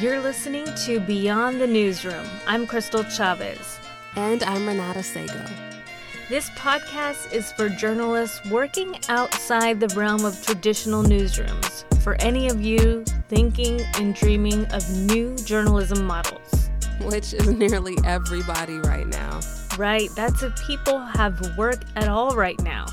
You're listening to Beyond the Newsroom. I'm Crystal Chavez. And I'm Renata Sago. This podcast is for journalists working outside the realm of traditional newsrooms, for any of you thinking and dreaming of new journalism models. Which is nearly everybody right now. Right, that's if people have work at all right now.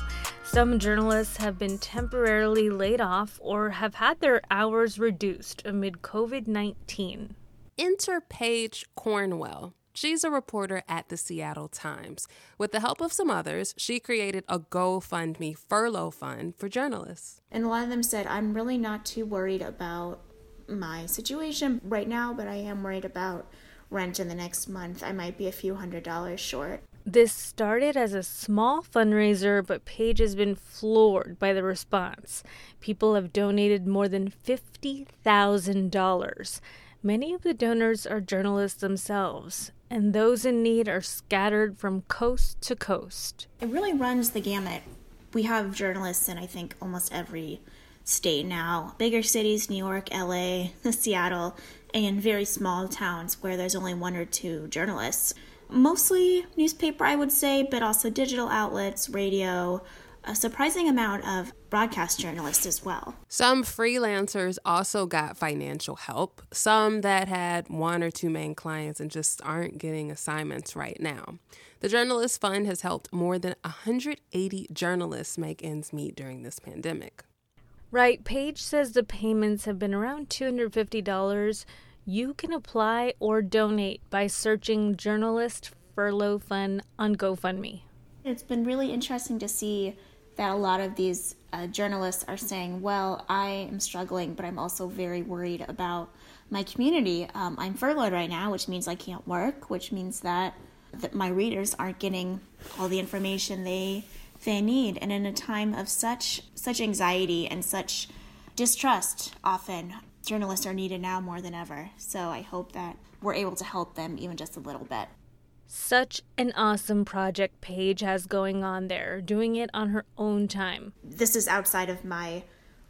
Some journalists have been temporarily laid off or have had their hours reduced amid COVID 19. Enter Paige Cornwell. She's a reporter at the Seattle Times. With the help of some others, she created a GoFundMe furlough fund for journalists. And a lot of them said, I'm really not too worried about my situation right now, but I am worried about rent in the next month. I might be a few hundred dollars short. This started as a small fundraiser, but Paige has been floored by the response. People have donated more than $50,000. Many of the donors are journalists themselves, and those in need are scattered from coast to coast. It really runs the gamut. We have journalists in, I think, almost every state now bigger cities, New York, LA, Seattle, and very small towns where there's only one or two journalists mostly newspaper, I would say, but also digital outlets, radio, a surprising amount of broadcast journalists as well. Some freelancers also got financial help, some that had one or two main clients and just aren't getting assignments right now. The Journalist Fund has helped more than 180 journalists make ends meet during this pandemic. Right, Paige says the payments have been around $250 you can apply or donate by searching Journalist Furlough Fund on GoFundMe. It's been really interesting to see that a lot of these uh, journalists are saying, Well, I am struggling, but I'm also very worried about my community. Um, I'm furloughed right now, which means I can't work, which means that, that my readers aren't getting all the information they they need. And in a time of such such anxiety and such distrust, often journalists are needed now more than ever. So I hope that we're able to help them even just a little bit. Such an awesome project Paige has going on there, doing it on her own time. This is outside of my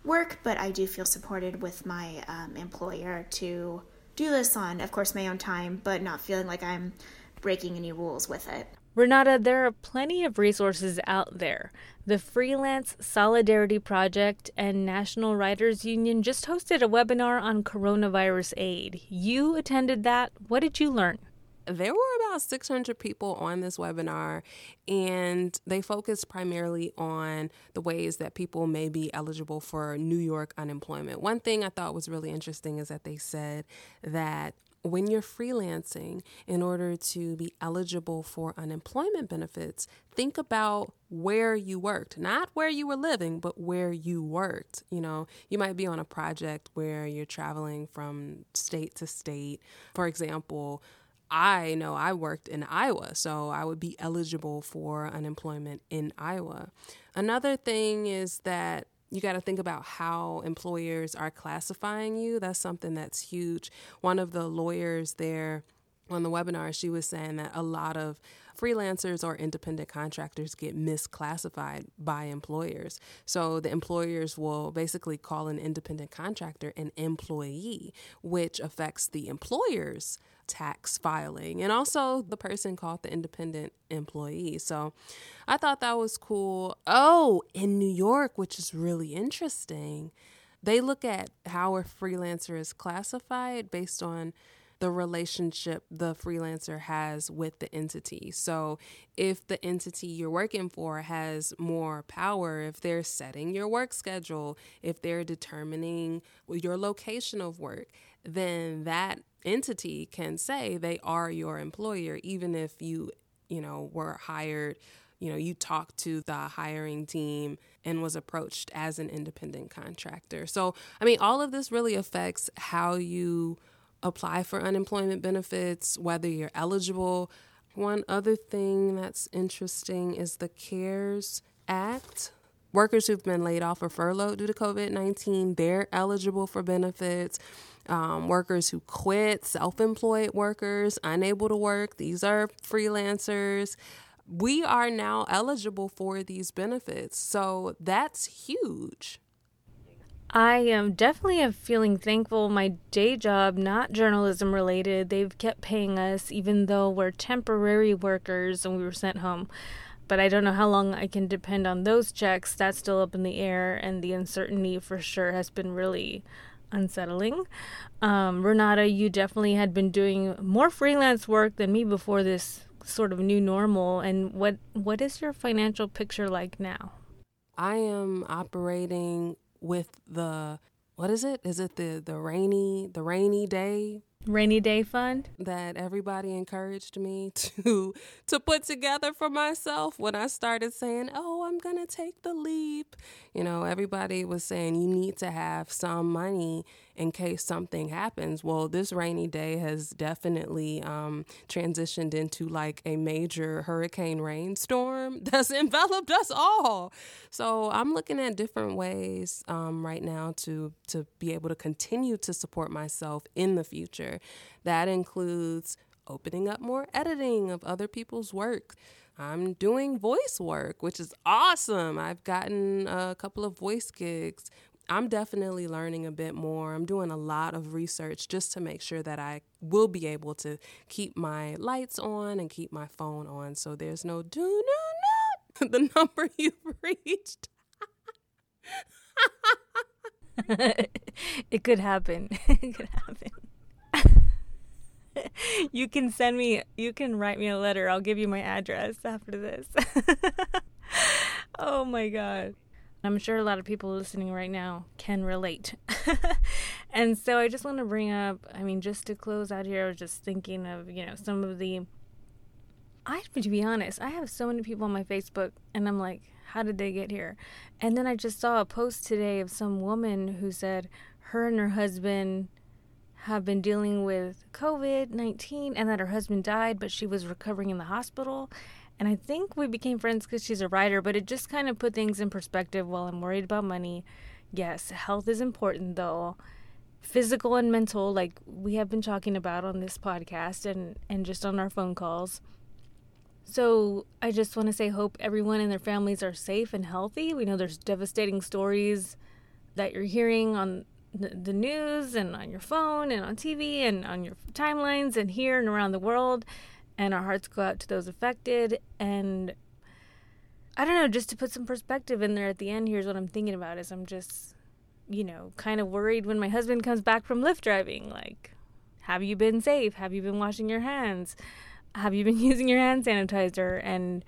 work, but I do feel supported with my um, employer to do this on, of course, my own time, but not feeling like I'm breaking any rules with it. Renata, there are plenty of resources out there. The Freelance Solidarity Project and National Writers Union just hosted a webinar on coronavirus aid. You attended that. What did you learn? There were about 600 people on this webinar, and they focused primarily on the ways that people may be eligible for New York unemployment. One thing I thought was really interesting is that they said that when you're freelancing, in order to be eligible for unemployment benefits, think about where you worked, not where you were living, but where you worked. You know, you might be on a project where you're traveling from state to state. For example, I know I worked in Iowa, so I would be eligible for unemployment in Iowa. Another thing is that you got to think about how employers are classifying you. That's something that's huge. One of the lawyers there on the webinar, she was saying that a lot of freelancers or independent contractors get misclassified by employers. So the employers will basically call an independent contractor an employee, which affects the employer's tax filing and also the person called the independent employee. So I thought that was cool. Oh, in New York, which is really interesting, they look at how a freelancer is classified based on the relationship the freelancer has with the entity. So, if the entity you're working for has more power, if they're setting your work schedule, if they're determining your location of work, then that entity can say they are your employer, even if you, you know, were hired, you know, you talked to the hiring team and was approached as an independent contractor. So, I mean, all of this really affects how you apply for unemployment benefits, whether you're eligible. One other thing that's interesting is the CARES Act. Workers who've been laid off or furloughed due to COVID 19, they're eligible for benefits um, workers who quit, self employed workers, unable to work, these are freelancers. We are now eligible for these benefits. So that's huge. I am definitely feeling thankful. My day job, not journalism related, they've kept paying us even though we're temporary workers and we were sent home. But I don't know how long I can depend on those checks. That's still up in the air, and the uncertainty for sure has been really unsettling. Um, Renata, you definitely had been doing more freelance work than me before this sort of new normal. And what what is your financial picture like now? I am operating with the what is it? Is it the the rainy the rainy day rainy day fund that everybody encouraged me to to put together for myself when I started saying, "Oh, I'm going to take the leap." You know, everybody was saying you need to have some money in case something happens. Well, this rainy day has definitely um, transitioned into like a major hurricane rainstorm that's enveloped us all. So I'm looking at different ways um, right now to to be able to continue to support myself in the future. That includes opening up more editing of other people's work. I'm doing voice work, which is awesome. I've gotten a couple of voice gigs I'm definitely learning a bit more. I'm doing a lot of research just to make sure that I will be able to keep my lights on and keep my phone on. So there's no do no no the number you've reached. it could happen. it could happen. you can send me you can write me a letter. I'll give you my address after this. oh my god. I'm sure a lot of people listening right now can relate. and so I just want to bring up, I mean, just to close out here, I was just thinking of, you know, some of the. I, to be honest, I have so many people on my Facebook, and I'm like, how did they get here? And then I just saw a post today of some woman who said her and her husband have been dealing with COVID 19 and that her husband died, but she was recovering in the hospital. And I think we became friends because she's a writer, but it just kind of put things in perspective while I'm worried about money. Yes, health is important though. Physical and mental, like we have been talking about on this podcast and, and just on our phone calls. So I just want to say, hope everyone and their families are safe and healthy. We know there's devastating stories that you're hearing on the news and on your phone and on TV and on your timelines and here and around the world and our hearts go out to those affected and I don't know, just to put some perspective in there at the end, here's what I'm thinking about is I'm just, you know, kind of worried when my husband comes back from Lyft driving. Like, have you been safe? Have you been washing your hands? Have you been using your hand sanitizer? And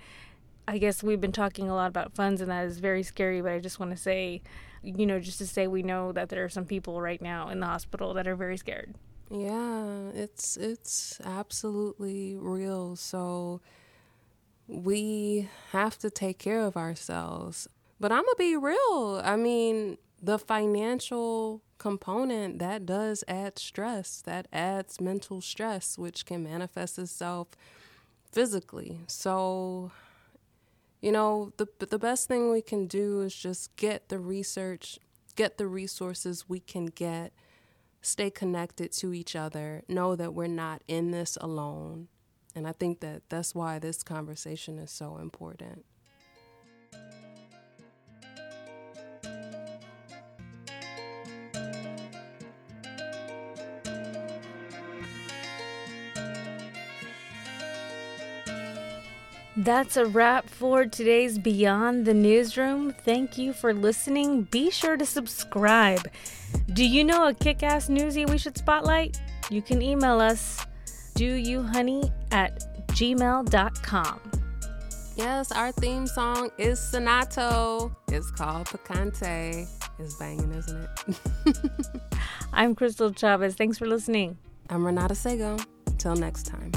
I guess we've been talking a lot about funds, and that is very scary, but I just want to say, you know, just to say we know that there are some people right now in the hospital that are very scared. Yeah, it's it's absolutely real. So we have to take care of ourselves. But I'm to be real. I mean, the financial component that does add stress, that adds mental stress, which can manifest itself physically. So, you know, the the best thing we can do is just get the research, get the resources we can get stay connected to each other, know that we're not in this alone. And I think that that's why this conversation is so important. That's a wrap for today's Beyond the Newsroom. Thank you for listening. Be sure to subscribe. Do you know a kick ass newsie we should spotlight? You can email us doyouhoney at gmail.com. Yes, our theme song is Sonato. It's called Picante. It's banging, isn't it? I'm Crystal Chavez. Thanks for listening. I'm Renata Sago. Till next time.